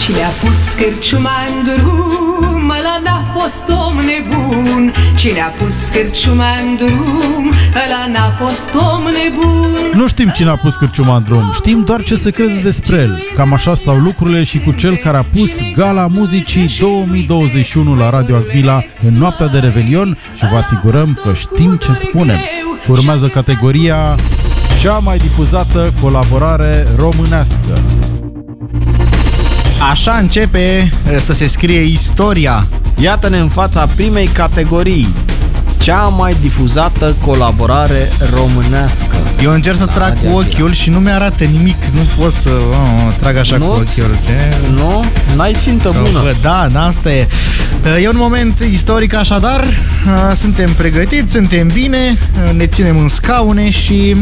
Cine a pus cârciuma în drum, ăla n-a fost om nebun Cine a pus cârciuma în drum, ăla n-a fost om nebun Nu știm cine a pus cârciuma în drum, știm doar ce se crede despre el. Cam așa stau lucrurile și cu cel care a pus Gala Muzicii 2021 la Radio Agvila în noaptea de Revelion și vă asigurăm că știm ce spunem. Urmează categoria cea mai difuzată colaborare românească. Așa începe eh, să se scrie istoria. Iată-ne în fața primei categorii. Cea mai difuzată colaborare românească. Eu încerc să La trag Radio cu Agvila. ochiul și nu mi-arată nimic. Nu pot să oh, trag așa cu Nu-ți- ochiul. Ce? Nu? N-ai țintă Să bună. văd, da, da, asta e. E un moment istoric așadar, suntem pregătiți, suntem bine, ne ținem în scaune și...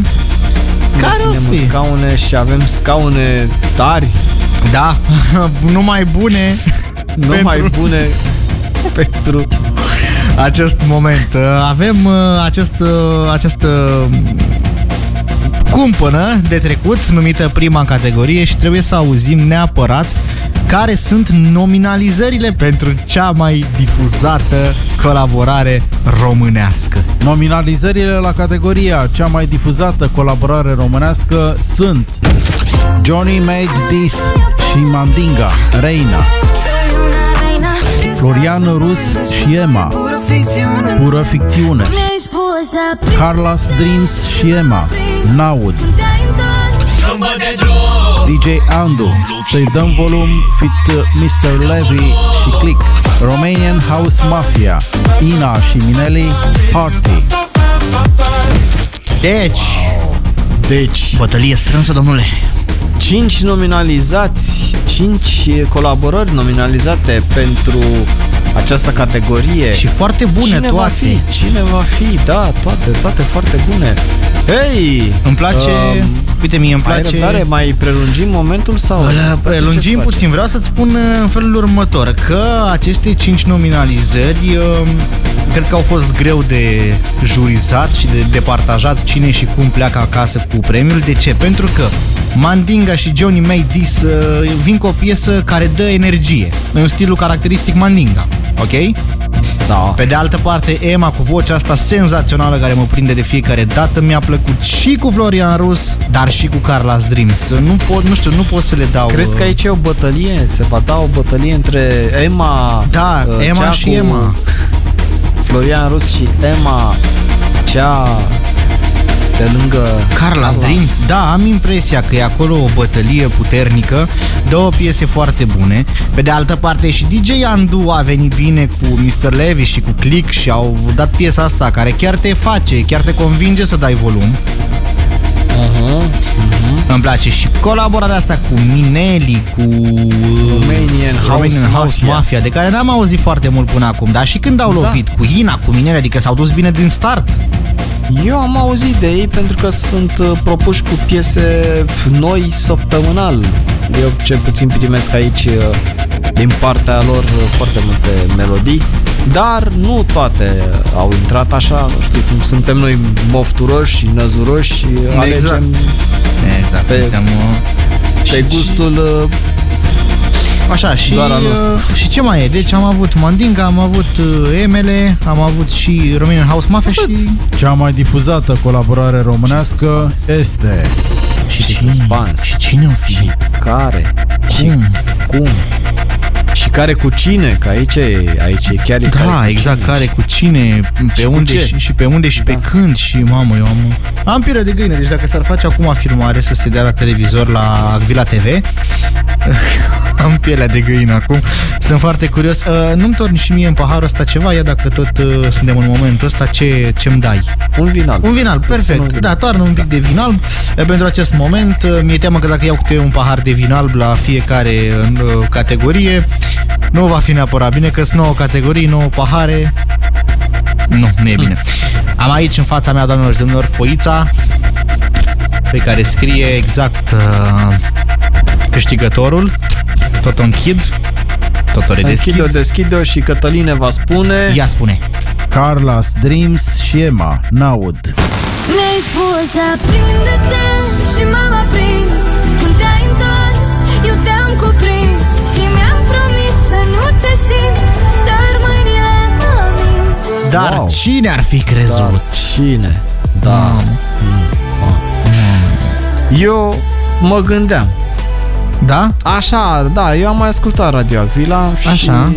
Ne Care o ținem în fi? scaune și avem scaune tari, Da, numai bune nu Pentru- mai bune pentru... acest moment. Avem uh, acest, uh, acest uh, cumpănă de trecut, numită prima în categorie și trebuie să auzim neapărat care sunt nominalizările pentru cea mai difuzată colaborare românească. Nominalizările la categoria cea mai difuzată colaborare românească sunt Johnny Made This și Mandinga, Reina, Florian Rus și Emma, Pură Ficțiune, Carlos Dreams și Emma, Naud, DJ Andu, Să-i dăm volum fit uh, Mr. Levy și Click, Romanian House Mafia, Ina și Minelli, Party. Deci, Deci, bătălie strânsă, domnule. 5 nominalizați, 5 colaborări nominalizate pentru această categorie. Și foarte bune Cine toate. va fi? Cine va fi? Da, toate, toate foarte bune. Hei! Îmi place, Um, uite mie îmi Ai place... răbdare? Mai prelungim momentul sau? Îl Despre ce prelungim îți place? puțin. Vreau să-ți spun uh, în felul următor că aceste 5 nominalizări uh, cred că au fost greu de jurizat și de departajat cine și cum pleacă acasă cu premiul. De ce? Pentru că Mandinga și Johnny May This uh, vin cu o piesă care dă energie, în stilul caracteristic Mandinga. Ok? Da. Pe de altă parte, Emma cu vocea asta senzațională care mă prinde de fiecare dată mi-a plăcut și cu Florian Rus, dar și cu Carlos Dreams. Nu pot, nu știu, nu pot să le dau. Crezi că uh, aici e o bătălie? Se va da o bătălie între Emma Da, uh, Emma cea și cu Emma. Florian Rus și Emma cea de lângă Carlos Dreams? Da, am impresia că e acolo o bătălie puternică, două piese foarte bune. Pe de altă parte și DJ Andu a venit bine cu Mr. Levy și cu Click și au dat piesa asta care chiar te face, chiar te convinge să dai volum. Uh-huh. Îmi place și colaborarea asta cu Minelli, cu Romanian House Romanian House Mafia. Mafia, de care n-am auzit foarte mult până acum, dar și când au Da. lovit cu Ina, cu Minelli, adică s-au dus bine din start. Eu am auzit de ei pentru că sunt uh, propuși cu piese noi săptămânal. Eu cel puțin primesc aici uh, din partea lor uh, foarte multe melodii, dar nu toate au intrat așa, nu știu cum suntem noi mofturoși și năzuroși și alegem Exact. Pe- suntem, uh, pe și- gustul uh, Așa, și, Doar al nostru. uh, și ce mai e? Deci am avut Mandinga, am avut uh, Emele, am avut și Romanian House Mafia și... Cea mai difuzată colaborare românească este Și Ce suspans. Și cine o fi? care și Cum? cum și care cu cine, că aici e, aici e chiar e care Da, cu exact, cine. care cu cine, pe Și cu unde ce? și, și pe unde și pe Da. când și mamă, eu am am piele de găină, deci dacă s-ar face acum filmare să se dea la televizor la Agvila TV, am pielea de găină acum. Sunt foarte curios. Uh, nu-mi torni și mie în paharul ăsta ceva, ia dacă tot uh, suntem în momentul ăsta, ce ce-mi dai? Un vinal. Un vinal, un perfect. vinal. Da, toarnă un pic de vin alb uh, pentru acest moment. Uh, Mi-e teamă că dacă iau câte un pahar de vin alb la fiecare uh, categorie, nu va fi neapărat bine, că sunt 9 categorii, 9 pahare. Nu, nu e bine. Am aici în fața mea, doamnelor și domnilor, foița pe care scrie exact uh, câștigătorul. Tot o închid, tot o redeschid. Deschide-o, deschide-o și Cătăline va spune Ia spune. Carlos Dreams și Emma, Naud. Mi-ai spus aprinde-te și m-am aprins Când te-ai întors, eu te-am cuprins să nu te simt, dar mâinile mă mint. Dar wow. cine ar fi crezut? Dar cine? Da. Mm. Mm. Eu mă gândeam. Da? Așa, da, eu am mai ascultat Radio Avila și... Așa.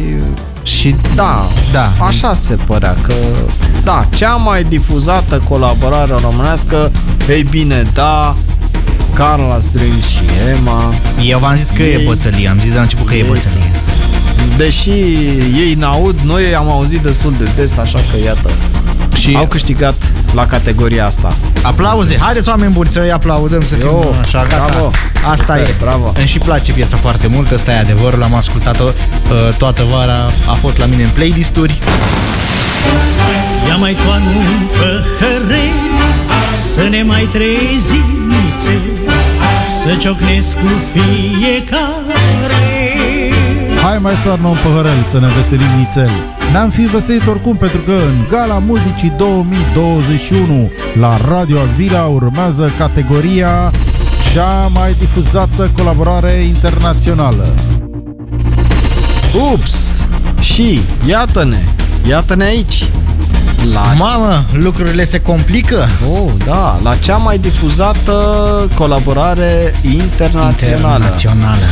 Și da, da, așa se părea că, da, cea mai difuzată colaborare românească, ei bine, da, Carla Strâng și Emma. Eu v-am zis că ei, e bătălie, am zis de la început că e bătălie deși ei n-aud, noi am auzit destul de des, așa că iată, Și au câștigat la categoria asta. aplauze, haideți oameni buni să îi aplaudăm, să fim Eu, așa, gata. bravo. Asta Super, e. bravo. Îmi și place piesa foarte mult, ăsta e adevărul, am ascultat-o uh, toată vara, a fost la mine în playlist-uri. Ia mai toană un păhărel Să ne mai trezim nițel Să ciocnesc cu fiecare Hai mai toarnă un păhărel să ne veselim nițel. Ne-am fi veselit oricum pentru că în Gala Muzicii 2021 la Radio Agvila urmează categoria cea mai difuzată colaborare internațională. Ups! Și iată-ne, iată-ne aici. La Mamă, lucrurile se complică. Oh, da, la cea mai difuzată colaborare internațională. Internațională.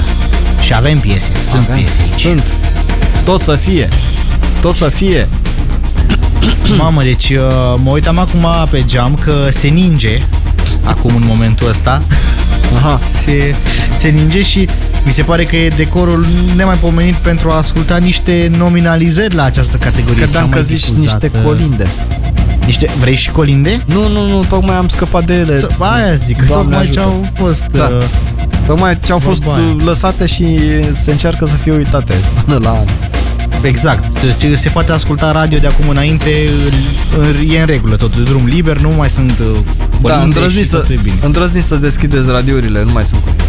Și avem piese, sunt Avem. piese aici. Sunt. Tot să fie. Tot să fie. Mamă, deci uh, mă uitam acum pe geam că se ninge acum în momentul ăsta. Aha. Se, se ninge și mi se pare că e decorul nemaipomenit pentru a asculta niște nominalizări la această categorie. Credeam cea că mai zici difuzată. niște colinde. Niște, vrei și colinde? Nu, nu, nu, tocmai am scăpat de ele. To- Aia zic, Doamne tocmai ajută. ce au fost. Da. uh, Tocmai ce au fost Vorba aia. lăsate și se încearcă să fie uitate până la Exact. Deci se poate asculta radio de acum înainte, îl- e în regulă tot, drum liber, nu mai sunt uh, Da, colinde îndrăzniți și să, totul e bine. îndrăzniți să deschideți radiourile, nu mai sunt colinde.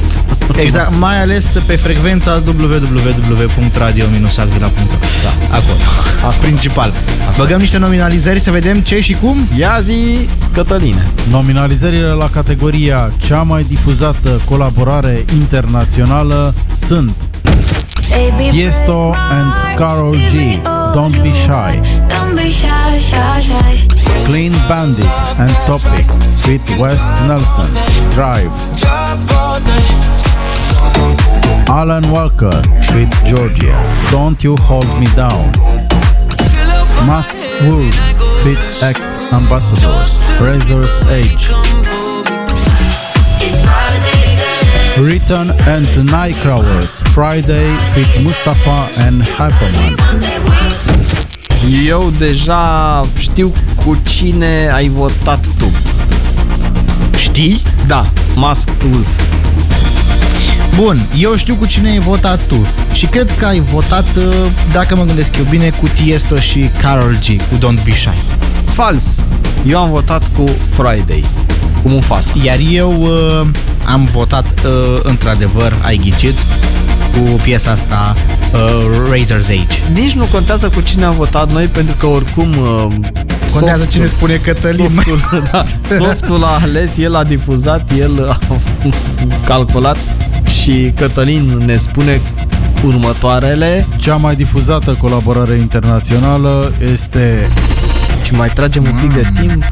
Exact, mai ales pe frecvența www.radio-agvila.ro Da, acolo. A, principal. Băgăm niște nominalizări să vedem ce și cum. Ia zi, Cătăline. Nominalizările la categoria cea mai difuzată colaborare internațională sunt Tiesto and Carol G. Don't be shy. Don't be shy, shy, shy. Clean Bandit and Topic with Wes Nelson Drive Alan Walker with Georgia Don't You Hold Me Down Must Wolf with Ex Ambassadors Razor's Age It's Friday then. Return and Nightcrawlers Friday with Mustafa and Hyperman Sunday we Eu deja știu cu cine ai votat tu. Știi? Da, Masked Wolf. Bun, eu știu cu cine ai votat tu și cred că ai votat, uh, dacă mă gândesc eu bine, cu Tiesto și Carol G, cu Don't Be Shy. Fals. Eu am votat cu Friday. Cu Mufasa. Iar eu uh, am votat, uh, într-adevăr, ai ghicit, cu piesa asta, uh, Razor's Age. Nici nu contează cu cine am votat noi, pentru că oricum... Uh, Contează softul- cine spune Cătălin. Softul, da, softul a ales, el a difuzat, el a calculat și Cătălin ne spune următoarele Cea mai difuzată colaborare internațională este și mai tragem un pic de timp.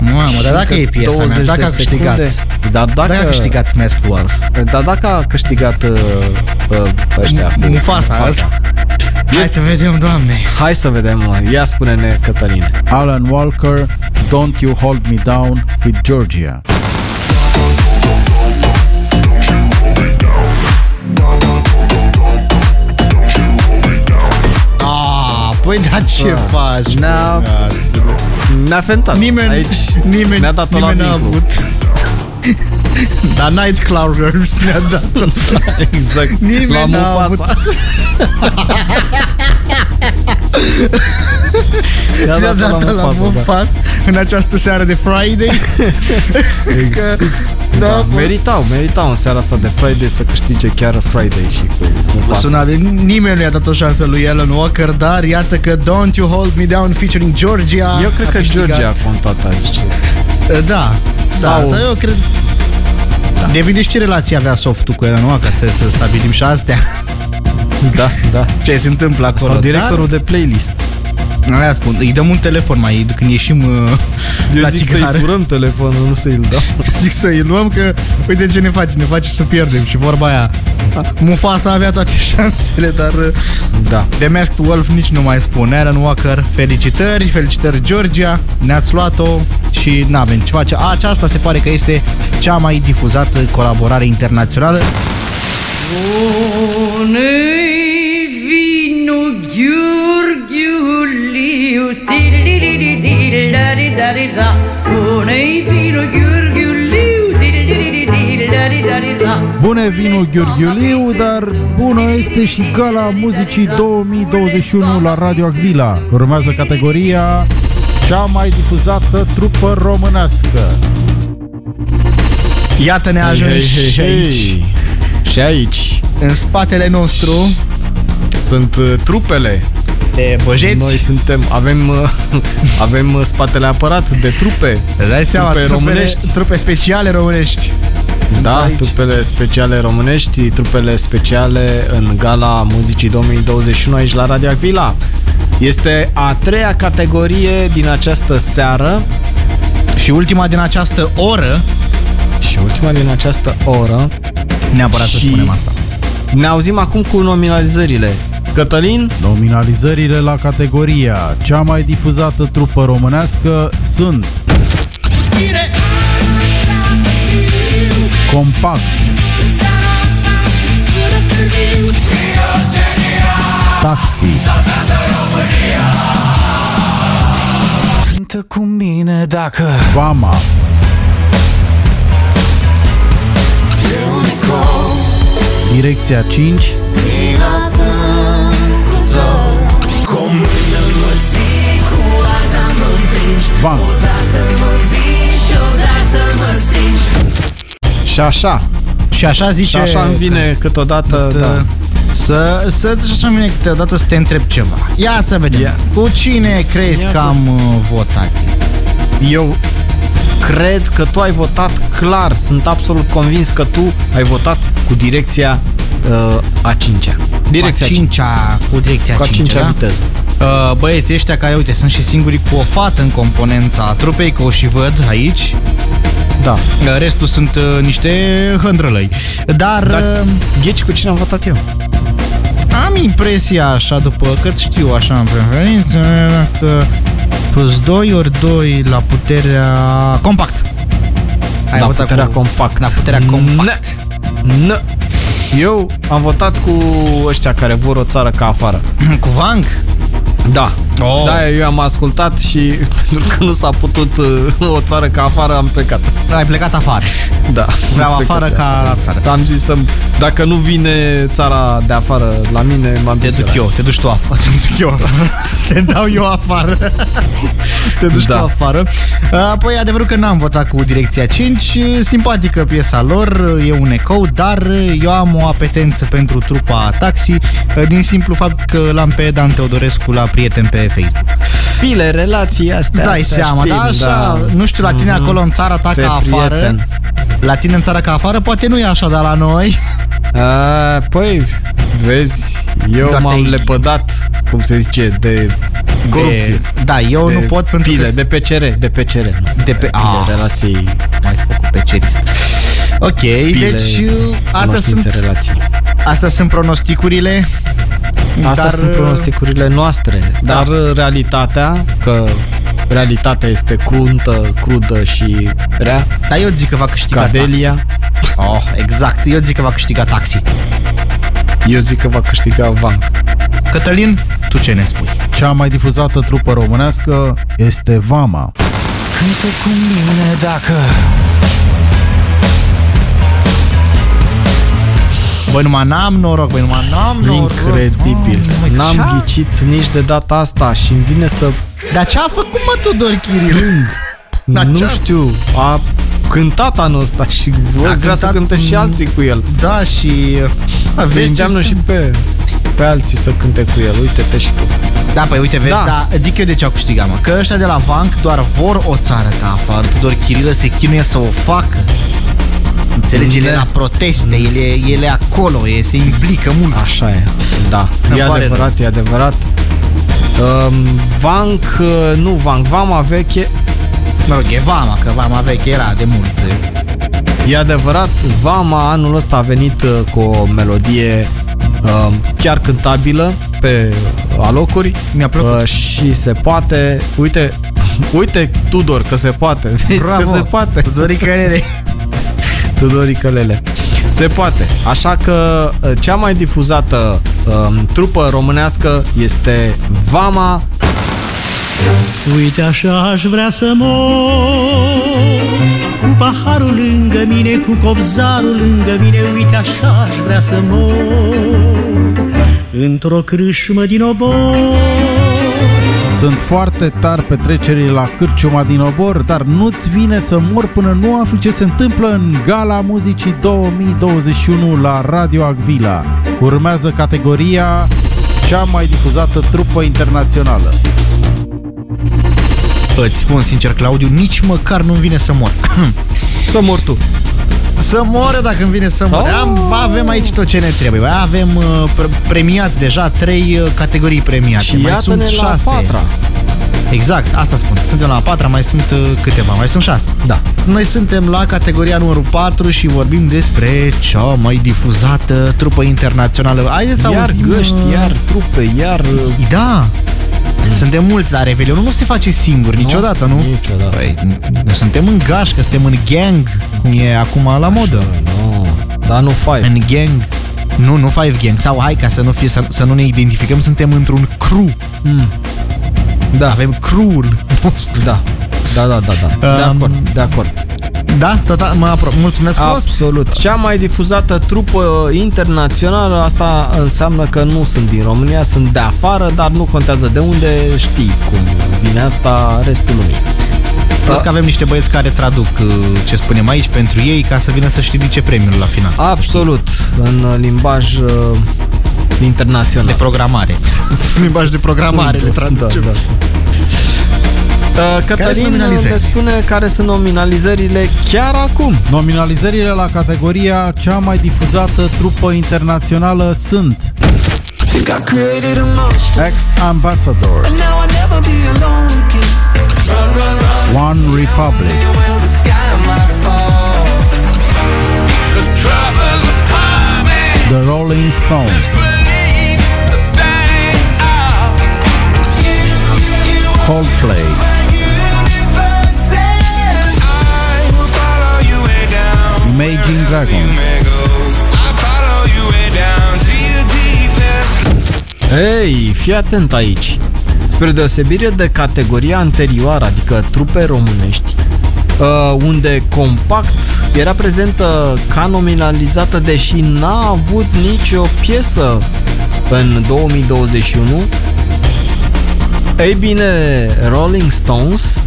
Mamă, dar dacă Și e că piesa mea, 20 dacă de a câștigat, secunde. Dar dacă, dacă a câștigat Masked Wolf, Dar dacă a câștigat uh, uh, ăștia cu Mufasa asta. Hai să vedem, doamne. Hai să vedem, mă. ia spune-ne Cătăline. Alan Walker Don't You Hold Me Down with Georgia păi da ce faci? Ne-a, bă? ne-a fentat Nimeni, aici. nimeni, ne-a dat-o la nimeni n-a vincul. avut. Dar Nightcrawlers ne-a dat Exact. Nimeni la n-a Mufasa. Ne-a Ne-a dat dat la Mufasa, da. Mufas în această seară de Friday Că- Fix. Da, Da, bă. meritau, meritau în seara asta de Friday să câștige chiar Friday și cu Mufasa. Suna de nimeni nu i-a dat o șansă lui Alan Walker Dar iată că Don't You Hold Me Down featuring Georgia Eu cred a că câștigat. Georgia a contat aici. Da, Sau- da, sau eu cred da. Depinde și ce relație avea softul cu Alan Walker Trebuie să stabilim și astea Da, da. Ce se întâmplă acolo Sau directorul de playlist. Aia spun, îi dăm un telefon mai când ieșim uh, Eu la zic țigară. să-i furăm telefonul, nu să-i dau. Zic să-i luăm că, uite ce ne face, ne face să pierdem și vorba aia. Mufasa avea toate șansele, dar uh, Da. The Masked Wolf nici nu mai spun. Aaron Walker, felicitări, felicitări Georgia, ne-ați luat-o și n-avem ce face. Aceasta se pare că este cea mai difuzată colaborare internațională. Bune vinul Gheorghiuliu, dar bună este și gala muzicii 2021 la Radio Agvila. Urmează categoria cea mai difuzată trupă românească. Iată ne ajungi și aici. Și aici În spatele nostru sunt uh, trupele. de băjeți. Noi suntem, avem, uh, avem uh, spatele apărat de trupe. Îți dai seama, trupe trupele, românești. trupe speciale românești. Sunt Da, aici. trupele speciale românești, trupele speciale în gala muzicii 2021 aici la Radio Acvila. Este a treia categorie din această seară Și ultima din această oră, și ultima din această oră. Neapărat să Și- spunem asta. Ne auzim acum cu nominalizările. Cătălin, Nominalizările la categoria cea mai difuzată trupă românească sunt Compact Taxi Cântă cu mine dacă Vama Direcția 5 Van și așa. Și așa zice... Și așa îmi vine câteodată, da. Să, să, și așa îmi vine câteodată să te întreb ceva. Ia să vedem. Ia. Cu cine crezi Ia că cu- am uh, votat? Eu cred că tu ai votat clar, sunt absolut convins că tu ai votat cu direcția uh, a cincea. Direcția a cincea, cu direcția Cu a cincea, cincea da? viteză. Uh, băieții ăștia care, uite, sunt și singurii cu o fată în componența trupei, că o și văd aici. Da. Uh, Restul sunt uh, niște hândrălăi. Dar Dar uh, ghici cu cine am votat eu? am impresia așa, după cât știu așa în preferință, că plus 2 ori 2 la puterea compact. Ai la votat puterea cu- compact. La puterea compact. N- n- Eu am votat cu ăștia care vor o țară ca afară. cu Vang. Da. Oh. Da, eu am ascultat și pentru că nu s-a putut uh, o țară ca afară, am plecat. Ai plecat afară. Da. Vreau am plecat afară eu. ca la țară. Am zis să dacă nu vine țara de afară la mine, m-am Te dus duc la- eu, te duci tu afară. Te duc eu afară. Te dau eu afară. Te duci Da. tu afară. Apoi, adevărul că n-am votat cu Direcția 5. Simpatică piesa lor, e un ecou, dar eu am o apetență pentru trupa Taxi din simplu fapt că l-am pe Dan Teodorescu la prieten pe Facebook. File, relații astea. Îți dai astea seama, știm, da, așa, nu știu, la tine Mhm. acolo în țara ta Pe ca afară, prieten. la tine în țara ca afară, poate nu e așa, dar la noi, A, păi, vezi, eu Doar m-am te- lepădat, cum se zice, de corupție. De, da, eu de nu pot pentru pile, că de PCR, de PCR. Nu. De pe- pile, Ah. relații, mai făcut pe cerist. Ok, pile, deci astea cunoștințe, sunt, relații. astea sunt pronosticurile. Astea dar, sunt pronosticurile noastre, Da. dar realitatea, că realitatea este cruntă, crudă și rea, Dar eu zic că va câștiga Cadelia, taxi. Oh, exact, eu zic că va câștiga taxi. eu zic că va câștiga Van. Cătălin, tu ce ne spui? Cea mai difuzată trupă românească este Vama Cântă cu mine dacă Băi, numai n-am noroc, băi, numai n-am noroc. Incredibil. Oh, măi, N-am ce-a- ghicit nici de data asta și îmi vine să Dar ce a făcut mă Tudor Chiril? Dar nu ce-a- știu, a cântat anul ăsta și vor vrea să cântat cânte și cu- alții cu el. Da, și a, Vezi vezi ce îndeamnă și sunt. pe, pe alții să cânte cu el. Uite-te și tu. Da, păi uite, vezi, da. Da. da, zic eu de ce au câștigat, mă. Că ăștia de la Vanc doar vor o țară ca afară. Tudor Chirilă se chinuie să o facă. Înțelegi, el e Da. la proteste, el e, el e acolo, e, se implică mult. Așa e. Da. Îmi E pare adevărat, e adevărat. Um, Vanc, uh, nu Vanc, Vama veche, Mă rog, e Vama, că Vama veche era de mult. E adevărat, Vama anul ăsta a venit uh, cu o melodie uh, chiar cântabilă pe alocuri. Mi-a plăcut. Uh, și se poate, uite, uite Tudor că se poate, vezi Bravo. că se poate. Tudorica Lele. Tudorică Lele. Se poate. Așa că uh, cea mai difuzată uh, trupă românească este Vama Uite așa aș vrea să mor Cu paharul lângă mine, cu copzarul lângă mine Uite așa aș vrea să mor Într-o crâșmă din obor Sunt foarte tari petrecerile la Cârciuma din Obor, dar nu-ți vine să mor până nu afli ce se întâmplă în Gala Muzicii 2021 la Radio Agvila. Urmează categoria cea mai difuzată trupă internațională. Îți spun sincer, Claudiu, nici măcar nu-mi vine să mor. Să mor tu. Să moră dacă îmi vine să mor. Oh! Am, avem aici tot ce ne trebuie. Băi, Avem uh, pre- premiați deja, trei uh, categorii premiate. Și mai iată-ne sunt la șase. patra. Exact, asta spun. Suntem la a patra, mai sunt uh, câteva, mai sunt șase. Da. Noi suntem la categoria numărul 4 și vorbim despre cea mai difuzată trupă internațională. Haideți să Iar auzim... găști, uh, iar trupe, iar... uh, Da. Suntem mulți la Revelion, nu se face singur niciodată, nu? Niciodată. Păi, noi suntem în gașcă, suntem în gang, cum e acum la modă. Nu, dar nu five. În gang. Nu, nu five gang. Sau hai ca să nu, fie, să, să nu ne identificăm, suntem într-un crew. Mm. Da, Avem crew-ul nostru. da. Da, da, da, da. De Um, acord, de acord. Da, total, mă apro. Mulțumesc frumos. Absolut. Cea mai difuzată trupă internațională, asta înseamnă că nu sunt din România, sunt de afară, dar nu contează de unde, știi cum vine asta restul lumii. Plus că avem niște băieți care traduc uh, ce spunem aici pentru ei ca să vină să-și ridice premiul la final. Absolut, în limbaj uh, internațional. De programare. Limbaj de programare le traducem. Da, da. Uh, Cătălin nominalizări? ne spune care sunt nominalizările chiar acum. Nominalizările la categoria cea mai difuzată trupă internațională sunt Think I created a monster. Ex-Ambassadors, Now I'll never be alone again. Run, run, run. One Republic, Well, the sky might fall. Your deepest. Ei, fii atent aici. Spre deosebire de categoria anterioară, adică trupe românești, uh, unde Compact era prezentă ca nominalizată, deși n-a avut nicio piesă în 2021, ei bine, Rolling Stones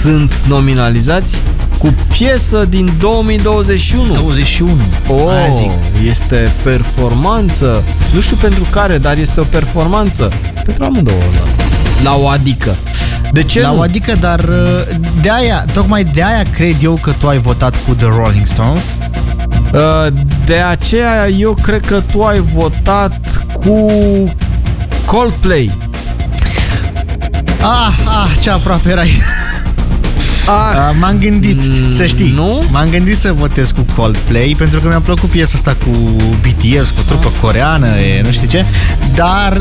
sunt nominalizați cu piesă din 2021. 21. Oh, Aia zic. este performanță. Nu știu pentru care, dar este o performanță. Pentru amândouă. La, la o adică. De ce La nu? o adică, dar uh, de aia, tocmai de aia cred eu că tu ai votat cu The Rolling Stones. Uh, De aceea eu cred că tu ai votat cu Coldplay. Ah, ah, ce aproape erai. Ah, Uh, m-am gândit, Mm, să știi. nu? M-am gândit să votez cu Coldplay pentru că mi-a plăcut piesa asta cu BTS, cu trupă coreană, e, nu știu ce, dar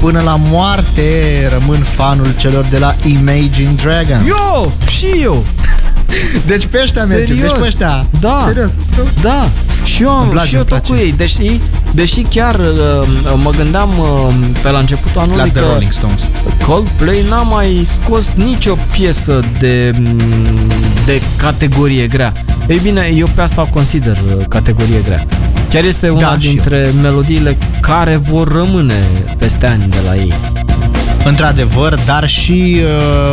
până la moarte rămân fanul celor de la Imagine Dragons. eu, și eu. Deci pe ăștia mergem, deci pe ăștia. Da. Serios. Da, și eu, am, Îmi place, și eu îmi tot place. cu ei. Deși, deși chiar uh, mă gândeam uh, pe la începutul anului La The că Rolling Stones. Coldplay n-a mai scos nicio piesă de, mm, de categorie grea. Ei bine, eu pe asta o consider uh, categorie grea. Chiar este una Da, și dintre melodiile care vor rămâne peste ani de la ei. Într-adevăr, dar și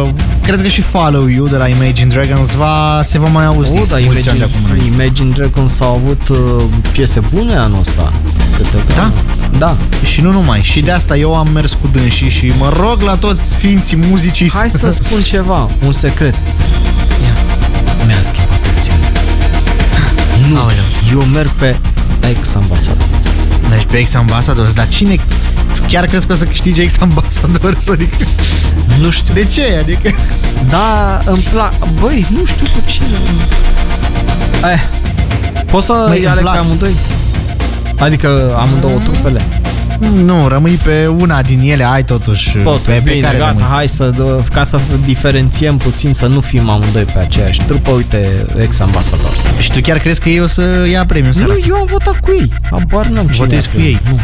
uh, cred că și Follow You de la Imagine Dragons va, se va mai auzi O, da, mulți ani Imagine, de acum înainte. Imagine Dragons au avut uh, piese bune anul ăsta. Câteva. Da? Da. Și nu numai. Și de asta eu am mers cu dânsii și mă rog la toți ființii muzicii Hai să spun ceva, un secret. Mi-a schimbat opțiunea. Nu, Aoleu. eu merg pe ex-ambasador. Deci pe Ex Ambassadors, dar cine... Chiar crezi că o să câștige Ex Ambassadors? Adică... Nu știu. De ce? Adică... Da, îmi plac. Băi, nu știu cu cine. Eh, poți să Măi, îi îmi aleg plac. pe amândoi? Adică amândouă trupele? Nu, rămâi pe una din ele, ai totuși Tot, pe, pe bine, care gata, rămâi. hai să, ca să diferențiem puțin, să nu fim amândoi pe aceeași trupă, uite, ex-ambasadors. Și tu chiar crezi că eu o să ia premiul seara Nu, asta? eu am votat cu ei, habar n-am cine Votezi a cu fost. ei? Nu.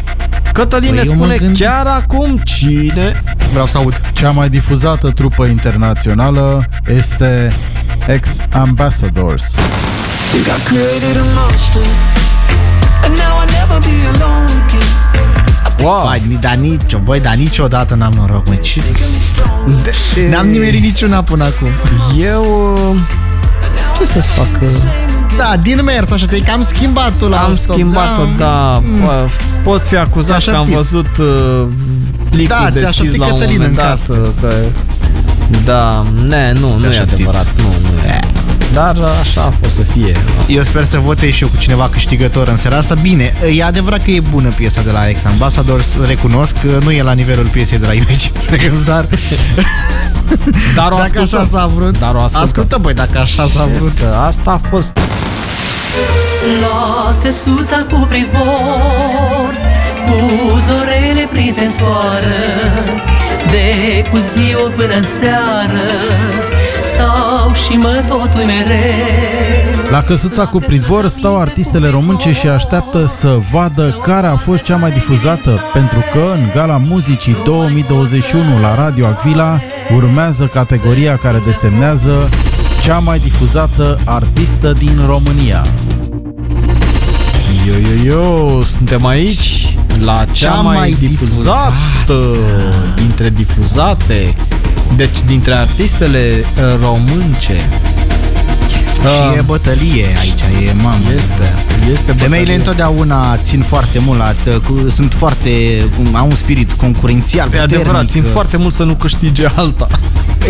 Cătălin Păi ne eu mă spune gândesc- chiar acum cine Vreau să aud. Cea mai difuzată trupă internațională este Ex-Ambassadors. Think I created a monster, Wow. Băi, ni- dar nicio, băi, dar niciodată n-am noroc, mă. Ce... N-am nimerit niciuna până acum. Eu... uh, Ce să-ți fac? Da, din mers, așa, te-ai cam schimbat tu la Am stop, schimbat-o, da. Mm. Bă, Pot fi acuzat Ți-a că am șoptit. văzut uh, plicul Da, ți-a deschis șoptit la un Cătălin moment în dat. cască. uh, Că... Da, ne, nu, nu e șoptit. adevărat. Nu, nu e. Dar așa a fost să fie. Eu sper să votez și eu cu cineva câștigător în seara asta. Bine, e adevărat că e bună piesa de la Ex Ambassadors, recunosc că nu e la nivelul piesei de la Imagine Dragons, dar Dar o dacă ascultăm. așa s-a vrut, Dar o ascultăm. ascultă, băi, dacă așa s-a Ce vrut. să- Asta a fost. La căsuța cu privor Cu zorele prinse în soară De cu ziua până în seară Stau și mă tot ui mereu La căsuța cu pridvor stau artistele românce și așteaptă să vadă care a fost cea mai difuzată, pentru că în Gala Muzicii 2021 la Radio Agvila urmează categoria care desemnează cea mai difuzată artistă din România. Yo, yo, yo, suntem aici la cea, Cea mai, mai difuzată. dintre difuzate, deci dintre artistele uh, românce. Și e Uh, bătălie aici, e mamă. este, este Femeile bătălie. întotdeauna țin foarte mult la, cu, sunt foarte, cum- au un spirit concurențial, E puternic. adevărat, țin foarte mult să nu câștige alta.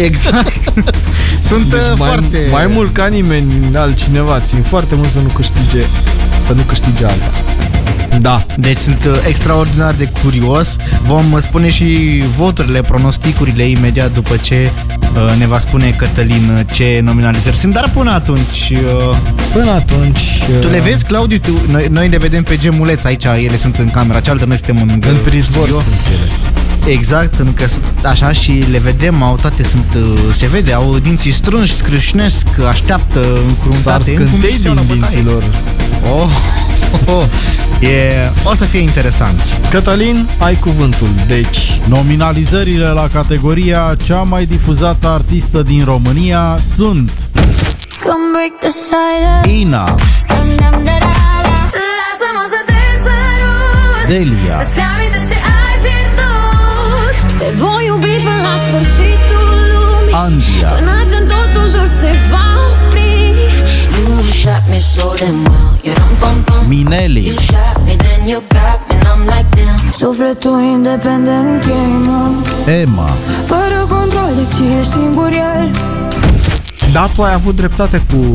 Exact. sunt Deci uh, mai, foarte... mai mult ca nimeni altcineva, țin foarte mult să nu câștige, să nu câștige alta. Da. Deci sunt uh, extraordinar de curios. Vom uh, spune și voturile, pronosticurile imediat după ce uh, ne va spune Cătălin uh, ce nominalizări sunt. Dar până atunci, uh, Până atunci... tu le vezi, Claudiu? Tu, noi, noi le vedem pe gemuleț aici, ele sunt în camera cealaltă, noi suntem în, În prizvor studio. sunt ele. Exact, în că sunt așa și le vedem, au toate sunt, uh, se vede, au dinții strânși, scrâșnesc, așteaptă Sar încruntate. scântei încumisiunea din bătaie. dinților. Oh, oh, e, o să fie interesant. Cătălin, ai cuvântul. Deci, Nominalizările la categoria cea mai difuzată artistă din România sunt Come break the silence. Ina, Dam, dam, da, da, da. Lasă-mă să te sărut Delia, Să-ți amintesc ce ai pierdut Te voi iubi până la sfârșitul lumii Andia, Până când totul jur se va damn Sufletul independent e imun Emma, Fără control deci e singur el. Da, tu ai avut dreptate cu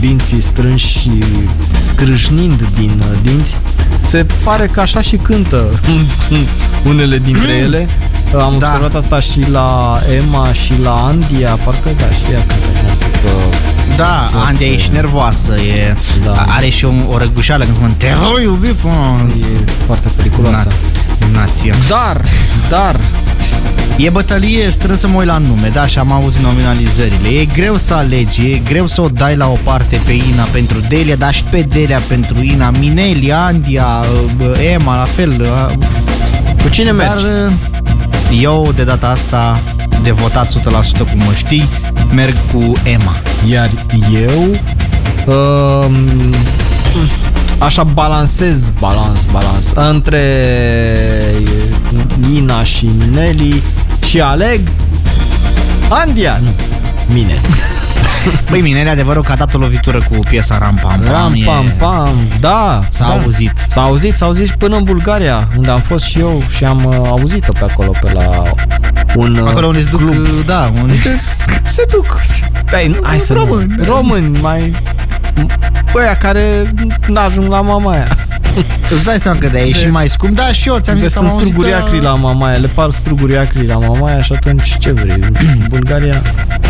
dinții strânși și scrâșnind din uh, dinți. Se pare că așa și cântă unele dintre ele. Am Da. observat asta și la Emma și la Andia, parcă da, și ea cântă un pic, uh, Da, Foarte- Andia e și nervoasă, e, Da. are și o, o răgușeală când spune Te voi iubi până e foarte periculoasă. Nație. Dar, dar, E bătălie strânsă mă uit la nume, da, și am auzit nominalizările. E greu să alegi, e greu să o dai la o parte pe Ina pentru Delia, dar și pe Delia pentru Ina, Mineli, Andia, uh, Emma, la fel. uh, cu cine Dar mergi? uh, eu de data asta de votat 100% cum mă știi, merg cu Emma. Iar eu um, așa balansez, balans, balans între Ina și Mineli și aleg Andia, nu, Mineli. Băi, Mineli, adevărul că a dat o lovitură cu piesa Ram Pam Pam. Ram, e- pam, pam, da. S-a da. auzit. S-a auzit, s-a auzit și până în Bulgaria, unde am fost și eu și am uh, auzit-o pe acolo, pe la un uh, Acolo unde se duc, club. uh, da, unde... se duc. Dai, hai să Români. Nu. Români, mai... Băia care n-ajung la mama aia. Îți dai seama că de e și mai scump, da, și eu ți-am Unde zis, am sunt auzit, struguri uh, acri la Mamaia, le par struguri acri la Mamaia și atunci ce vrei? Bulgaria?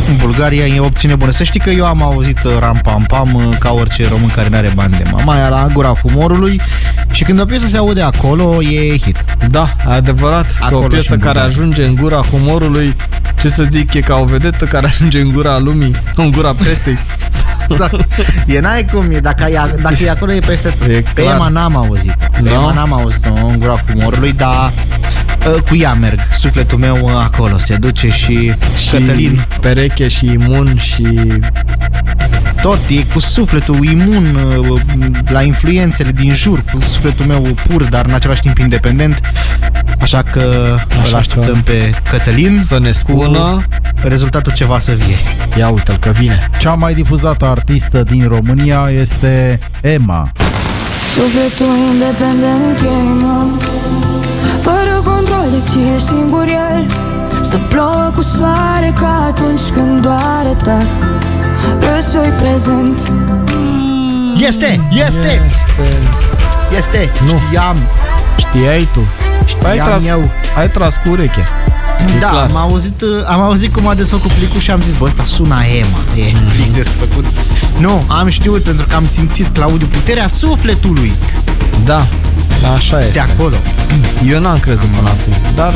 În Bulgaria e opțiune bună. Să știi că eu am auzit uh, ram pam pam uh, ca orice român care nu are bani de mamaia la gura humorului și când o piesă se aude acolo e hit. Da, adevărat că Acolo o și piesă în care Bulgaria. ajunge în gura humorului, ce să zic, e ca o vedetă care ajunge în gura lumii, în gura presei. Sau- e n-ai cum e, dacă e, dacă e acolo e peste tot. E Pe clar. Emma n-am auzit-o. Pe Da? Emma n-am auzit-o în gura humorului, dar uh, cu ea merg. Sufletul meu uh, acolo se duce și, Și Cătălin pereche și imun și tot e cu sufletul imun uh, la influențele din jur, cu sufletul meu pur, dar în același timp independent. Așa că Așa îl așteptăm pe Cătălin să ne spună cu rezultatul ceva să vie. Ia uite-l că vine. Cea mai difuzată artistă din România este Emma. Sufletul independent e imun Fără control de ce e singur el Să plouă cu soare ca atunci când doare tare Răsoi prezent Este! Este! Este! Nu. Știam! Știai tu? ai Știam tras, eu. ai tras cu ureche. E Da, clar. am auzit, uh, am auzit cum a desfăcut plicul și am zis, bă, ăsta sună a Emma. E Mhm. plic desfăcut. Nu, am știut pentru că am simțit, Claudiu, puterea sufletului Da, așa de este. acolo. Eu n-am crezut până acum, dar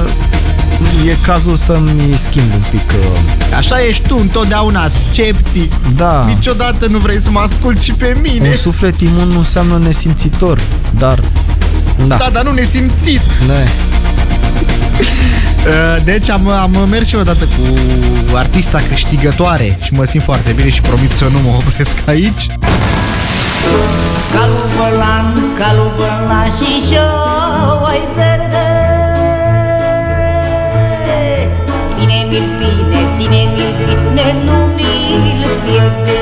e cazul să-mi schimb un pic. uh, Așa ești tu, întotdeauna sceptic. Da, Niciodată nu vrei să mă asculti și pe mine. un suflet imun nu înseamnă nesimțitor, dar... Da, Da, dar nu nesimțit. ne, Uh, Deci am, am mers și eu odată cu artista câștigătoare și mă simt foarte bine și promit să nu mă opresc aici. Calul bălan, calul bălan și șoi verde Ține-mi-l bine, ține-mi-l bine, nu mi-l pierde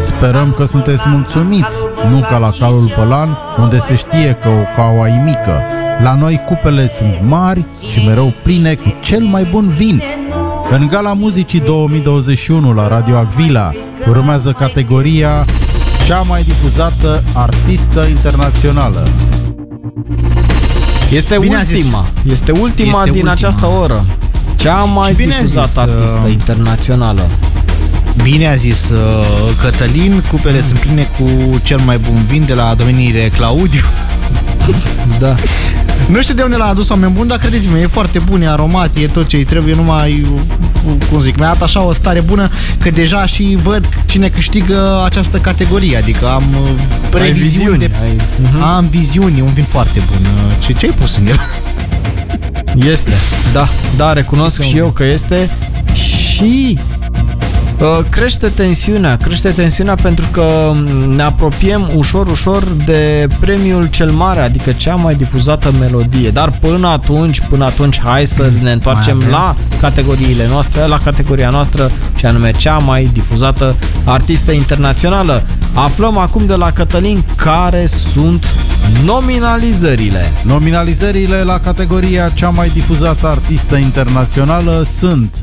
Sperăm că sunteți mulțumiți, nu ca la calul Pălan, unde se știe că o caua e mică. La noi cupele sunt mari și mereu pline cu cel mai bun vin. În Gala Muzicii 2021 la Radio Agvila urmează categoria cea mai difuzată artistă internațională. este Bine a zis. ultima, este ultima Este din ultima. această oră. Cea mai Și bine a difuzată zis, artistă uh, internațională. Bine a zis uh, Cătălin, cupele sunt pline cu cel mai bun vin de la domeniile Claudiu. Da. Nu știu de unde l-a adus oameni buni, dar credeți-mă, e foarte bun, e aromat, e tot ce îi trebuie, numai, cum zic, mi-a dat așa o stare bună că deja și văd cine câștigă această categorie, adică am uh, previziuni de... ai, uh-huh. Am viziuni, e un vin foarte bun. Uh, Ce, ce ai pus în el? Este, da, da, recunosc și eu că este și uh, crește tensiunea, crește tensiunea pentru că mm, ne apropiem ușor, ușor de premiul cel mare, adică cea mai difuzată melodie. Dar până atunci, până atunci, hai să ne întoarcem avem. la categoriile noastre, la categoria noastră, și anume cea mai difuzată artistă internațională. Aflăm acum de la Cătălin care sunt nominalizările. Nominalizările la categoria cea mai difuzată artistă internațională sunt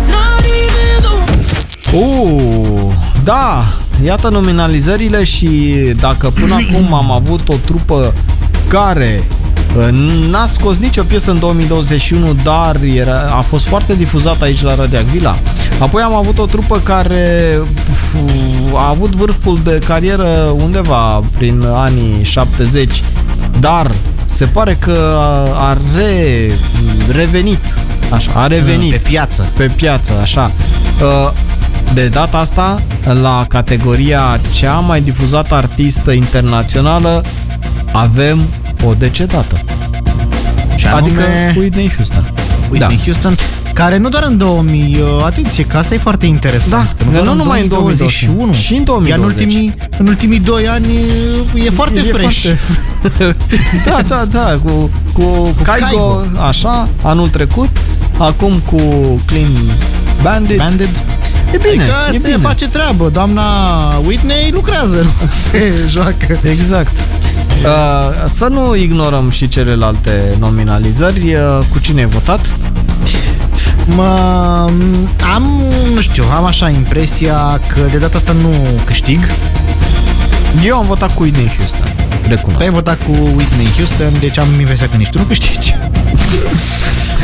Uh, da, iată nominalizările și dacă până acum am avut o trupă care uh, n-a scos nicio piesă în 2021, dar era, a fost foarte difuzată aici la Radio Agvila. Apoi am avut o trupă care uf, a avut vârful de carieră undeva prin anii 70, dar se pare că a, a re, revenit, așa, a revenit Pe piață. pe piață, așa. Uh, De data asta, la categoria cea mai difuzată artistă internațională, avem o decedată. Și Adică anume- Whitney Houston. Whitney da. Houston. Care nu doar în 2000, uh, atenție, că asta e foarte interesant. Da, că nu doar numai în 2021, și în 2020. Iar în ultimii, în ultimii 2 ani uh, e foarte E fresh. foarte- da, da, da, cu, cu, cu Kaigo, Kaigo. așa, anul trecut, acum cu Clean Bandit. Bandit. E bine, adică e se bine. face treabă. Doamna Whitney lucrează, nu se joacă. Exact. Uh, să nu ignorăm și celelalte nominalizări. Uh, cu cine ai votat? Mă, am, nu știu, am așa impresia că de data asta nu câștig. Eu am votat cu Whitney Houston. Recunosc. Tu ai votat cu Whitney Houston, deci am impresia că nici tu nu câștigi.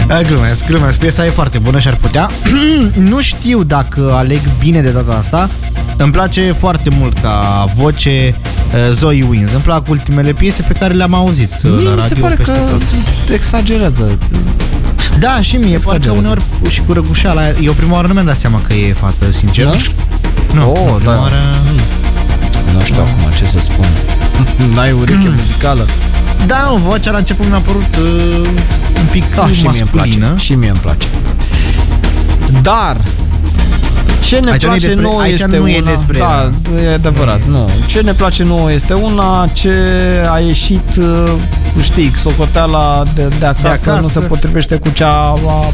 A, glumesc, glumesc. Piesa e foarte bună și ar putea. nu știu dacă aleg bine de data asta. Îmi place foarte mult ca voce uh, Zoe Wins. Îmi plac ultimele piese pe care le-am auzit uh, Mie la mi se radio pare peste că tot. exagerează. Da, și mie, parcă Exagerează. uneori și cu răgușeala. Eu prima oară nu mi-am dat seama că e fată, sincer. Da? Nu, Oh, prima da. oară... Nu știu acum ce să spun. N-ai ureche muzicală? Da, nu, vocea la început mi-a părut uh, un pic Da, și mie îmi masculină. place. Și mie îmi place. Dar ce ne Aici nu e place despre- nouă aici este nu e una... despre da, e adevărat, nu. Ce ne place nouă este una ce a ieșit, uh, știi, socoteala de, de, acasă, De acasă. nu se potrivește cu cea a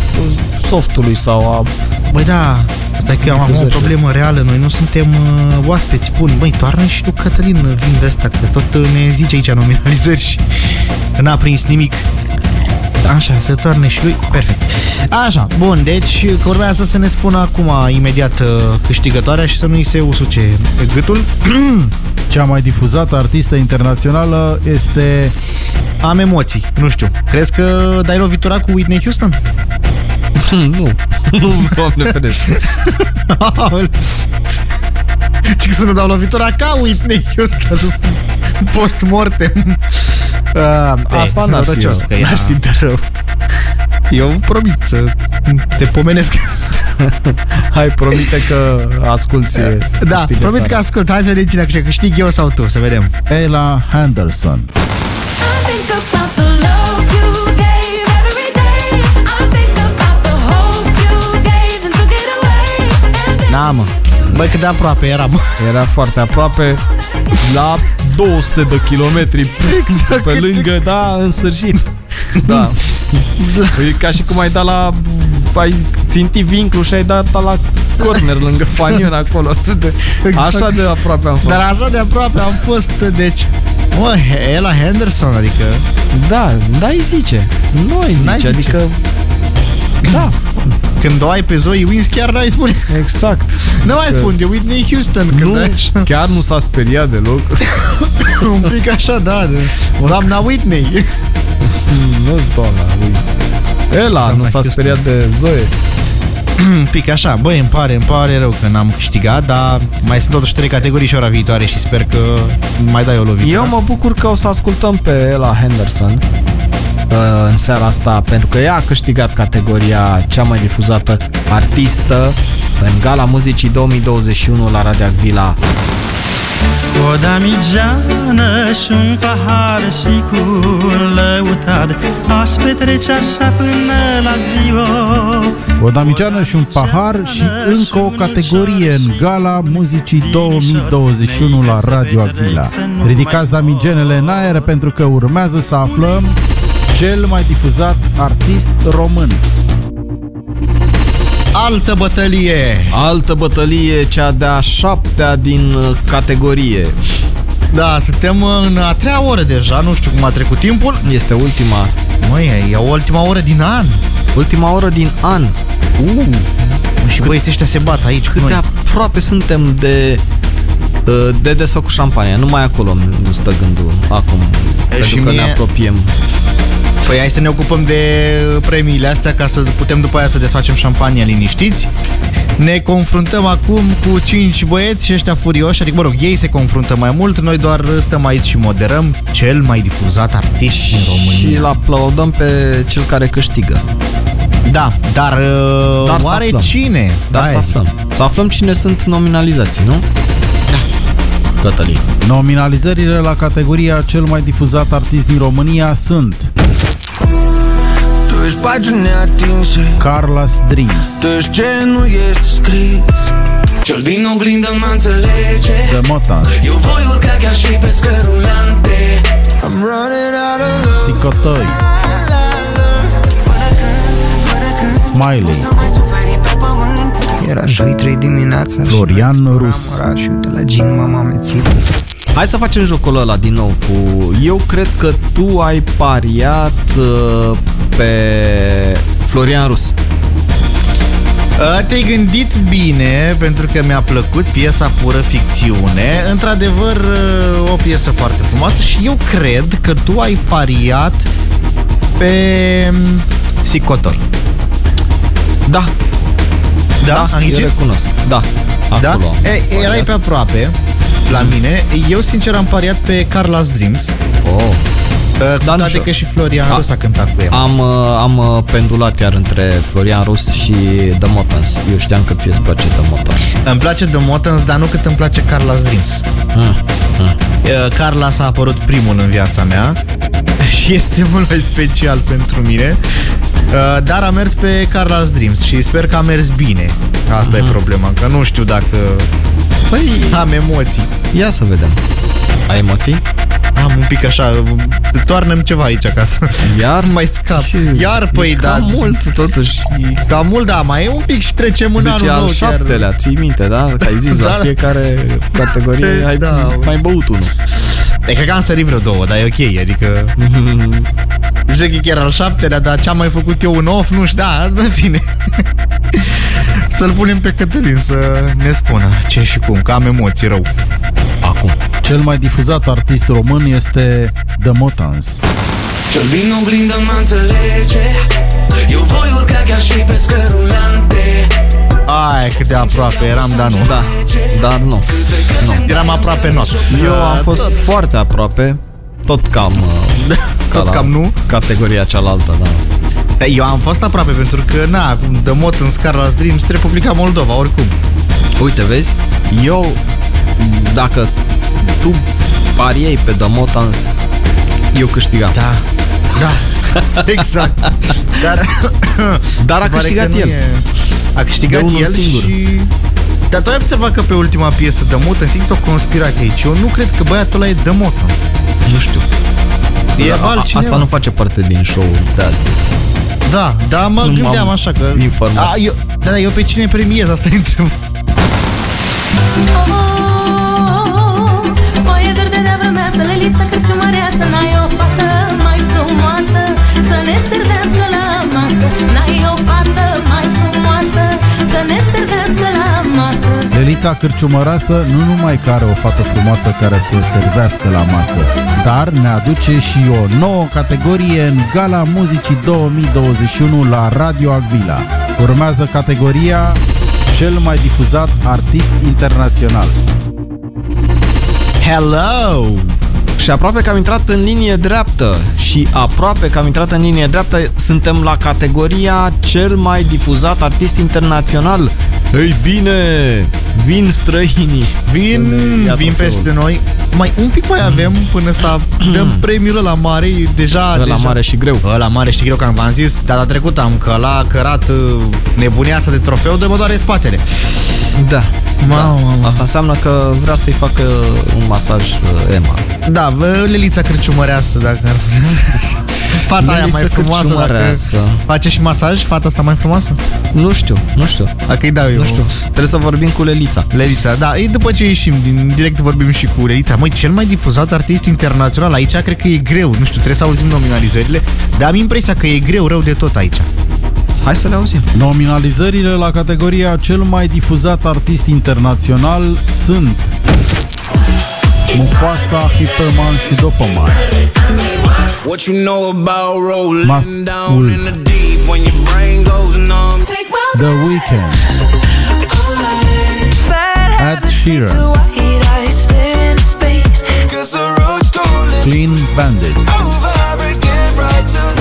softului sau a... Băi da, asta e că am acum o Difuzările. problemă reală, noi nu suntem uh, oaspeți buni. Băi, toarnă și tu, Cătălin, vin de asta, că tot uh, ne zice aici nominalizări și n-a prins nimic. Așa, se toarne și lui. Perfect. Așa, bun, deci că urmează să ne spună acum imediat uh, câștigătoarea și să nu-i se usuce gâtul. Cea mai difuzată artistă internațională este... Am emoții, nu știu. Crezi că dai lovitura cu Whitney Houston? nu, nu, doamne ferește. Ce că să nu dau lovitura ca Whitney Houston post-mortem. Uh, Asta n-ar fi, rău, că n-ar fi de rău. Eu promit să te pomenesc. Hai, promite că asculti Da, promit că ascult. Hai să vedem cine câștigă. Câștig eu sau tu, să vedem. Ella Henderson. think about away. Da, mă. Băi, cât de aproape eram. Era foarte aproape la 200 de kilometri Exact. pe lângă, da, în sfârșit. Da. E ca și cum ai dat la ai ținti vinclu și ai dat la corner lângă fanion acolo. Atât de, Exact. Așa de aproape am fost. Dar așa de aproape am fost, deci... Mă, Ella Henderson, adică... Da, da, îi zice. Nu îi zice, N-ai zice. adică... Da, Când o ai pe Zoe Wins, chiar n-ai spune. exact. Nu mai spun de Whitney Houston. Când Nu, ai așa, chiar nu s-a speriat deloc. un pic așa, da. De... Doamna Whitney. nu, doamna, lui. Ela nu s-a Houston. speriat de Zoe. un pic așa. Băi, îmi pare, îmi pare rău că n-am câștigat, dar mai sunt totuși trei categorii și ora viitoare și sper că mai dai o lovitură. Eu mă bucur că o să ascultăm pe Ella Henderson uh, în seara asta pentru că ea a câștigat categoria cea mai difuzată artistă în Gala Muzicii 2021 la Radio Vila. O damigeană și un pahar și cu un lăutar Aș petrece așa până la ziua O damigeană și un pahar și încă o categorie în Gala Muzicii 2021 la Radio Agvila. Ridicați damigenele în aer pentru că urmează să aflăm cel mai difuzat artist român. Altă bătălie. Altă bătălie, cea de-a șaptea din uh, categorie. Da, suntem în a treia oră deja, nu știu cum a trecut timpul. Este ultima, Măi, e ultima oră din an. ultima oră din an. Uh, Și băieții ăștia se bat aici cu cât de noi. aproape suntem de uh, de desfăcut șampania. Numai acolo nu stă gândul acum. Pentru Și că mie- ne apropiem. Păi hai să ne ocupăm de premiile astea ca să putem după aia să desfacem șampania liniștiți. Ne confruntăm acum cu cinci băieți și ăștia furioși, adică mă rog, ei se confruntă mai mult, noi doar stăm aici și moderăm cel mai difuzat artist din România. Și îl aplaudăm pe cel care câștigă. Da, dar, uh, Dar să oare aflăm. cine? Dar Da, să aflăm. Să aflăm cine sunt nominalizații, nu? Da. Cătălin. Nominalizările la categoria cel mai difuzat artist din România sunt Tu ești pagini atinse. Carla's Dreams. Deci ce nu este scris. Cel din oglindă mă înțelege. The Motans. Eu voi urca chiar și pe scărulante I'm running out of love. Sicotoi Smiley. Era joi 3 dimineața Florian și Rus. Oraș, uite, la Gin m-am amețit Hai să facem jocul ăla din nou cu... Eu cred că tu ai pariat uh, pe Florian Rus. Uh, Te-ai gândit bine pentru că mi-a plăcut piesa pură ficțiune. Într-adevăr, uh, o piesă foarte frumoasă și eu cred că tu ai pariat pe um, Sicotor. Da. Da, eu Anice? recunosc. Da, Da? acolo am E, erai pariat. pe aproape la mine. Eu sincer am pariat pe Carla's Dreams. Oh. Uh, cu Dar nu toate știu. că și Florian A- Rus a cântat cu el. Am, uh, am uh, pendulat chiar între Florian Rus și The Motans. Eu știam că ție îți place The Motans. Îmi place The Motans, dar nu cât îmi place Carla's Dreams. Mm. Mm. Uh, Carla s-a apărut primul în viața mea și este mult mai special pentru mine. Uh, Dar a mers pe Carla's Dreams și sper că a mers bine. Asta Mhm. e problema, că nu știu dacă Păi, am emoții. ia să vedem. Ai emoții? Am un pic așa, toarnă-mi ceva aici ca să Iar? mai scap. Ce? Iar, păi, E da. cam mult, totuși. Cam mult, da, mai e un pic și trecem în Deci anul e al nou. chiar. șaptelea, ții minte, da? Că ai zis, Da, la da. fiecare categorie ai Da. mai băut unul. E, cred că am sărit vreo două, dar e ok, adică... Nu știu că e chiar al șaptelea, dar ce am mai făcut eu în off, nu știu, da, în fine. Să-l punem pe Cătălin să ne spună ce și cum, că am emoții rău. Acum. Cel mai difuzat artist român este The Motans Cel din oglindă mă înțelege Eu voi urca chiar și pe scărulante Ai, cât de aproape eram, dar nu. Da, dar nu. nu. Eram aproape not. Eu am Uh, fost tot- foarte aproape, tot cam... uh, ca Tot la cam nu? Categoria cealaltă, da. Eu am fost aproape pentru că, na, The Mot în Scarla's Dreams, Republica Moldova, oricum. Uite, vezi? Eu, dacă tu pariei pe The Motans, eu câștigam. Da, da, exact. Dar, Dar se a pare câștigat că nu el. e- A câștigat De unul el singur. și... Dar tu ai observat că pe ultima piesă de Motan există o conspirație aici. Eu nu cred că băiatul ăla e de Motan. Nu știu. E Da, a- altcineva. Asta nu face parte din show de astăzi. Da, da, mă Nu gândeam m-am așa că... informat. A, eu, da, da, eu pe cine premiez, asta e întrebarea. Foaie verde de vrămeasă, lelița cârciumăreasă N-ai o fată mai frumoasă Să ne servească la masă N-ai o fată mai frumoasă Să ne servească la masă Lelița Cârciumărasă nu numai că are o fată frumoasă care să servească la masă, dar ne aduce și o nouă categorie în Gala Muzicii 2021 la Radio Agvila. Urmează categoria cel mai difuzat artist internațional. Hello! Și aproape că am intrat în linie dreaptă și aproape că am intrat în linie dreaptă suntem la categoria cel mai difuzat artist internațional. Ei bine, vin străinii. Vin, Să ne ia vin trofeul. peste noi. Mai un pic mai avem până să dăm premiul ăla mare. e Deja, Ăla deja. mare și greu. Ăla mare și greu, că v-am zis data trecută am că l-a cărat uh, nebunia asta de trofeu de mă doare spatele. Da. Mamă, da. Asta înseamnă că vrea să-i facă un masaj uh, Emma. Da, vă, Lelița Cârciumăreasă, dacă ar Fata aia Lelița mai frumoasă, dacă Cârciumăreasă. face și masaj, fata asta mai frumoasă? Nu știu, nu știu. Dacă îi dau eu. Nu știu. Trebuie să vorbim cu Lelița. Lelița, da, e după ce ieșim din direct vorbim și cu Lelița. Măi, cel mai difuzat artist internațional aici cred că e greu. Nu știu, trebuie să auzim nominalizările, dar am impresia că e greu rău de tot aici. Hai să le auzim. Nominalizările la categoria cel mai difuzat artist internațional sunt Mufasa, Hipperman și Dopaman. What you know about rolling Mas down Wolf. in the deep when your brain goes numb? The Weeknd, Ed Sheeran, Cause the road's calling Clean Bandit, over again right to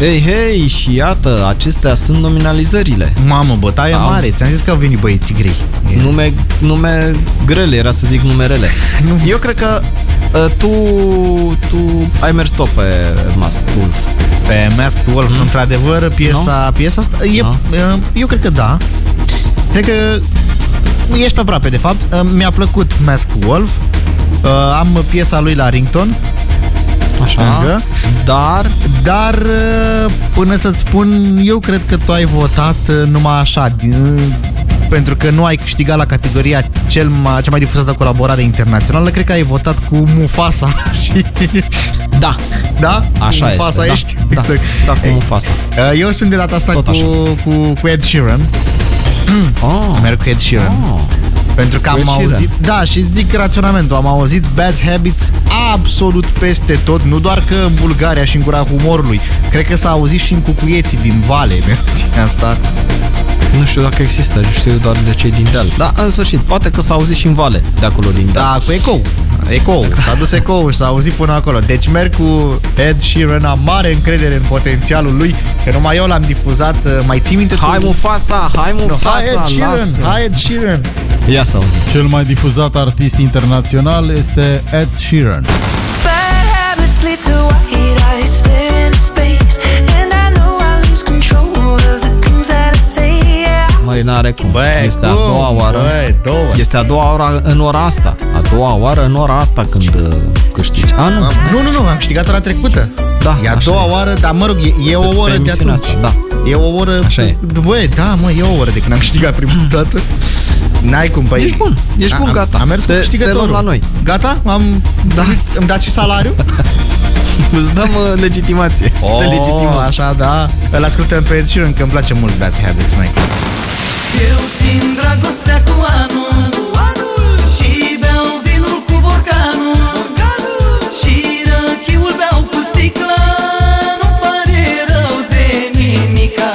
Hei, hei, și iată, acestea sunt nominalizările. Mamă, bătaie Da. mare. Ți-am zis că au venit băieții grei. Nume, nume grele, era să zic nume rele. Eu cred că uh, tu, tu ai mers tot pe Mask Wolf. Pe Masked Wolf, mm. într-adevăr, piesa, piesa asta, e, Da. eu cred că da. Cred că ești pe aproape, de fapt. Mi-a plăcut Masked Wolf. Uh, Am piesa lui la Rington. Așa. Încă. Dar Dar uh, până să-ți spun, eu cred că tu ai votat uh, numai așa, din- pentru că nu ai câștigat la categoria cel mai, cea mai difuzată colaborare internațională, cred că ai votat cu Mufasa și... Da. Da? Așa cu Mufasa este, ești? da. Da, da, cu Mufasa. Uh, Eu sunt de data asta Tot cu, așa. cu, cu Ed Sheeran. Oh. Merg cu Ed Sheeran. Oh. Pentru că Cu Ed am Sheeran. auzit, da, și zic raționamentul, am auzit Bad Habits absolut peste tot, nu doar că în Bulgaria și în gura humorului, cred că s-a auzit și în cucuieții din Vale, melodia asta. Nu știu dacă există, eu știu doar de cei din deal. Da, în sfârșit, poate că s-a auzit și în vale de acolo din deal. Da, cu ecou. Ecou, s-a dus ecou și s-a auzit până acolo. Deci merg cu Ed Sheeran, am mare încredere în potențialul lui, că numai eu l-am difuzat, uh, mai ții minte Hai tu? Mufasa, hai No, Mufasa, hai Ed Sheeran, lasă. hai Ed Sheeran. Ia să auzim. Cel mai difuzat artist internațional este Ed Sheeran. Bad habits lead to Măi, n-are cum. Băi, este a cum? doua oară. Băi, două. Este a doua oară în ora asta. A doua oară în ora asta când uh, câștigi. A, nu. Nu, nu, nu, am câștigat ora trecută. Da, E a așa doua e. oară, dar mă rog, e, e o Pe oră de emisiunea atunci. asta, da. E o oră... Așa e. Băi, da, mă, e o oră de când am câștigat prima dată. N-ai cum, păi... Ești bun, ești bun, am, gata. Am mers cu Te- câștigătorul. te luăm la noi. Gata? Am... Da. Îmi dați și salariu? Îți dăm uh, legitimație. Te Oh, legitimăm. așa, da. Îl ascultăm pe Ed Sheeran, că îmi place mult Bad Habits, noi. Eu țin dragostea cu anul, anul Și beau vinul cu borcanul, borcanul. Și răchiul beau cu sticla Nu pare rău de nimica.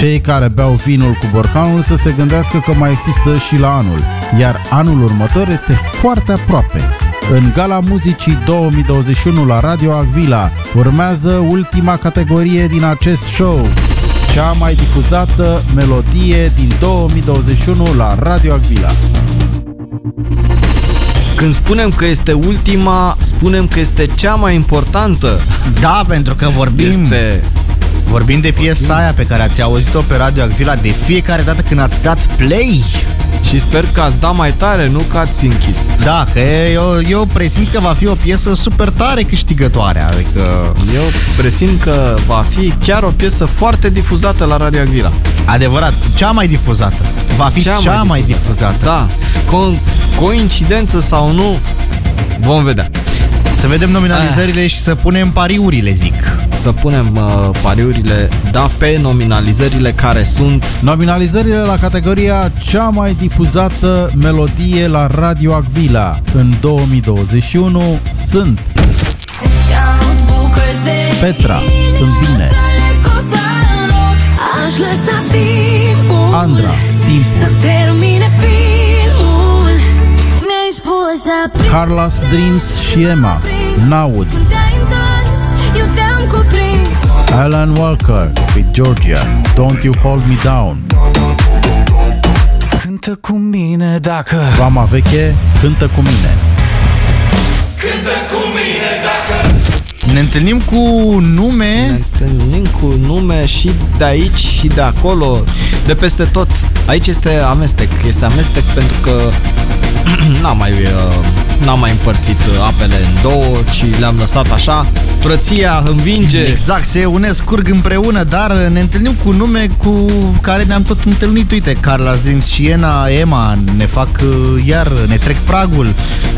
Cei care beau vinul cu borcanul să se gândească că mai există și la anul, iar anul următor este foarte aproape. În Gala Muzicii 2021 la Radio Agvila urmează ultima categorie din acest show, cea mai difuzată melodie din 2021 la Radio Agvila. Când spunem că este ultima, spunem că este cea mai importantă. Da, pentru că vorbim... Este Vorbim de piesa aia pe care ați auzit-o pe Radio Agvila de fiecare dată când ați dat play. Și sper că ați dat mai tare, nu că ați închis. Da, că eu, eu presimt că va fi o piesă super tare câștigătoare. Adică, Eu presimt că va fi chiar o piesă foarte difuzată la Radio Agvila. adevărat, cea mai difuzată. Va fi cea, cea mai, difuzată. Da, co- coincidență sau nu, vom vedea. Să vedem nominalizările și să punem pariurile, zic. Să punem uh, pariurile, da, pe nominalizările care sunt. Nominalizările la categoria cea mai difuzată melodie la Radio Agvila în 2021 sunt Petra, sunt bine, Aș lăsa timpul Andra, Să Timpul, termine filmul Mi-ai spus să aprind Carlos Dreams și Emma, Naud, Când te-ai întors, eu te-am cuprins Alan Walker with Georgia, Don't You Hold Me Down, Cântă cu mine dacă Vama Veche, Cântă cu mine, Ne întâlnim cu nume... Ne întâlnim cu nume și de aici și de acolo, de peste tot. Aici este amestec. Este amestec pentru că n-am mai, uh, n-am mai împărțit uh, apele în două, ci le-am lăsat așa. Frăția învinge. Exact, se unesc, curg împreună, dar ne întâlnim cu nume cu care ne-am tot întâlnit. Uite, Carla Dreams și Ena, Emma ne fac uh, iar, ne trec pragul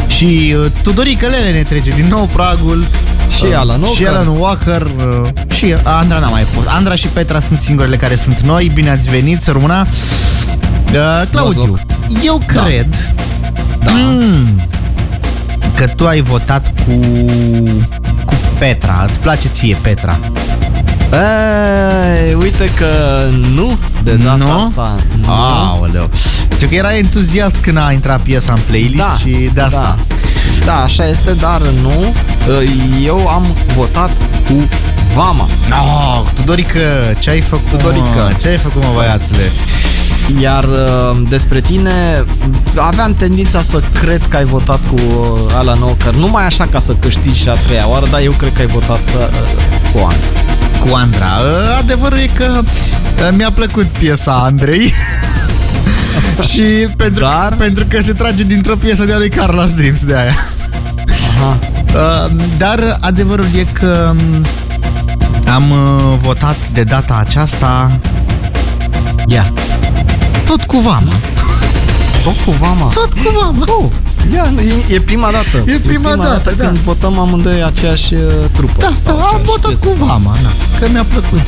și uh, Tudorica Lele ne trece din nou pragul. Și Uh, Alan Și Walker. Alan Walker uh, și Andra n-a mai fost. Andra și Petra sunt singurele care sunt noi. Bine ați venit, să rămâna. Uh, Claudiu, eu cred Da. mm, că tu ai votat cu cu Petra. Îți place ție Petra? Ei, uite că nu, de data Nu? asta. Nu. Aoleu. Știu că era entuziast când a intrat piesa în playlist Da, și de asta. Da. da, așa este, dar nu. Eu am votat cu Vama. Oh, Tudorică, ce ai făcut, Tudorică. mă? Ce ai făcut, mă, băiatule? Iar uh, despre tine, aveam tendința să cred că ai votat cu uh, Alan Walker, numai așa ca să câștigi și a treia oară, dar eu cred că ai votat uh, cu Andra. Cu Andra. Uh, Adevărul e că uh, mi-a plăcut piesa Andrei. și pentru, Dar... pentru că se trage dintr-o piesă de a lui Carlos Dreams de aia. Aha. Uh, dar adevărul e că um, am uh, votat de data aceasta Ia. Tot cu vama. Tot cu vama. Tot cu vama. Oh, ia, e, e prima dată. E prima dată, da. când votăm amândoi aceeași uh, trupă. Da, da, am votat cu vama, da, că mi-a plăcut.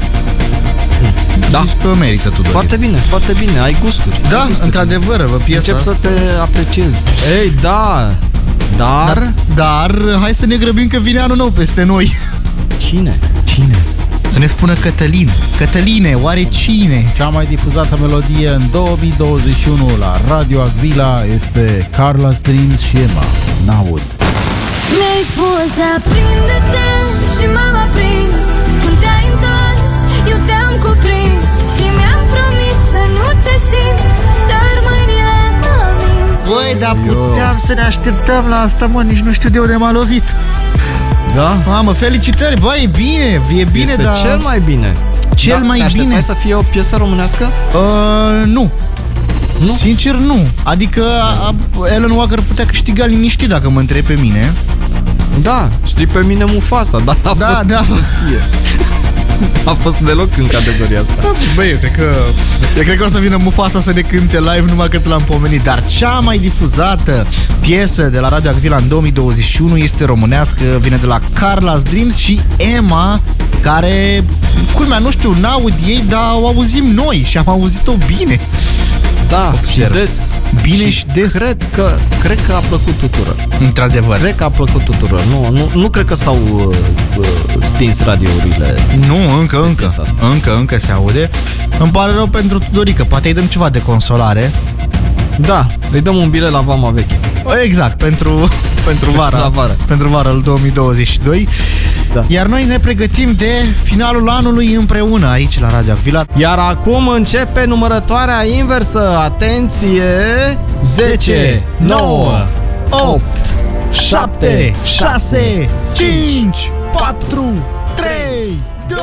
Da. Zis că merită tu. Foarte bine, foarte bine, ai gusturi. Da, ai gusturi. într-adevăr, vă piesa Încep asta. să te apreciezi. Ei, da, dar... Dar, dar, hai să ne grăbim că vine anul nou peste noi. Cine? Cine? Să ne spună Cătălin. Cătăline, oare cine? Cea mai difuzată melodie în 2021 la Radio Agvila este Carla Streams și Emma. N-aud. Mi-ai spus aprinde-te și m-am aprins Când te-ai întors, eu te-am cuprins Și mi-am promis să nu te simt Dar mâinile mă mint Băi, dar puteam să ne așteptăm la asta, mă, nici nu știu de unde m-a lovit. Da? Mamă, felicitări, băi, e bine, e bine, este dar... cel mai bine. Cel Da, mai te bine. așteptai să fie o piesă românească? Uh, nu. Nu? Sincer, nu. Adică a, a, Alan Walker putea câștiga liniștit dacă mă întreb pe mine. Da, știi pe mine Mufasa, dar a Da, fost da. să fie. A fost deloc în categoria asta. Băi, eu cred că, eu cred că o să vină Mufasa să ne cânte live numai că l-am pomenit. Dar cea mai difuzată piesă de la Radio Acvila în 2021 este românească, vine de la Carla's Dreams și Emma, care, culmea, nu știu, n-aud ei, dar o auzim noi și am auzit-o bine. Da, Observ. și des. Bine și des. Cred că, cred că a plăcut tuturor. Într-adevăr. Cred că a plăcut tuturor. Nu, nu, nu cred că s-au uh, uh, stins radiourile. Nu, încă, încă, piesa asta. încă, încă se aude. Îmi pare rău pentru Tudorică, poate îi dăm ceva de consolare. Da, îi dăm un bilet la Vama Veche. Exact, pentru, pentru vara, La vară. pentru vara lui 2022. Da. Iar noi ne pregătim de finalul anului împreună aici la Radio Acvila. Iar acum începe numărătoarea inversă. Atenție! 10, 9, 8, 7, 6, 5, 4, 3, 2,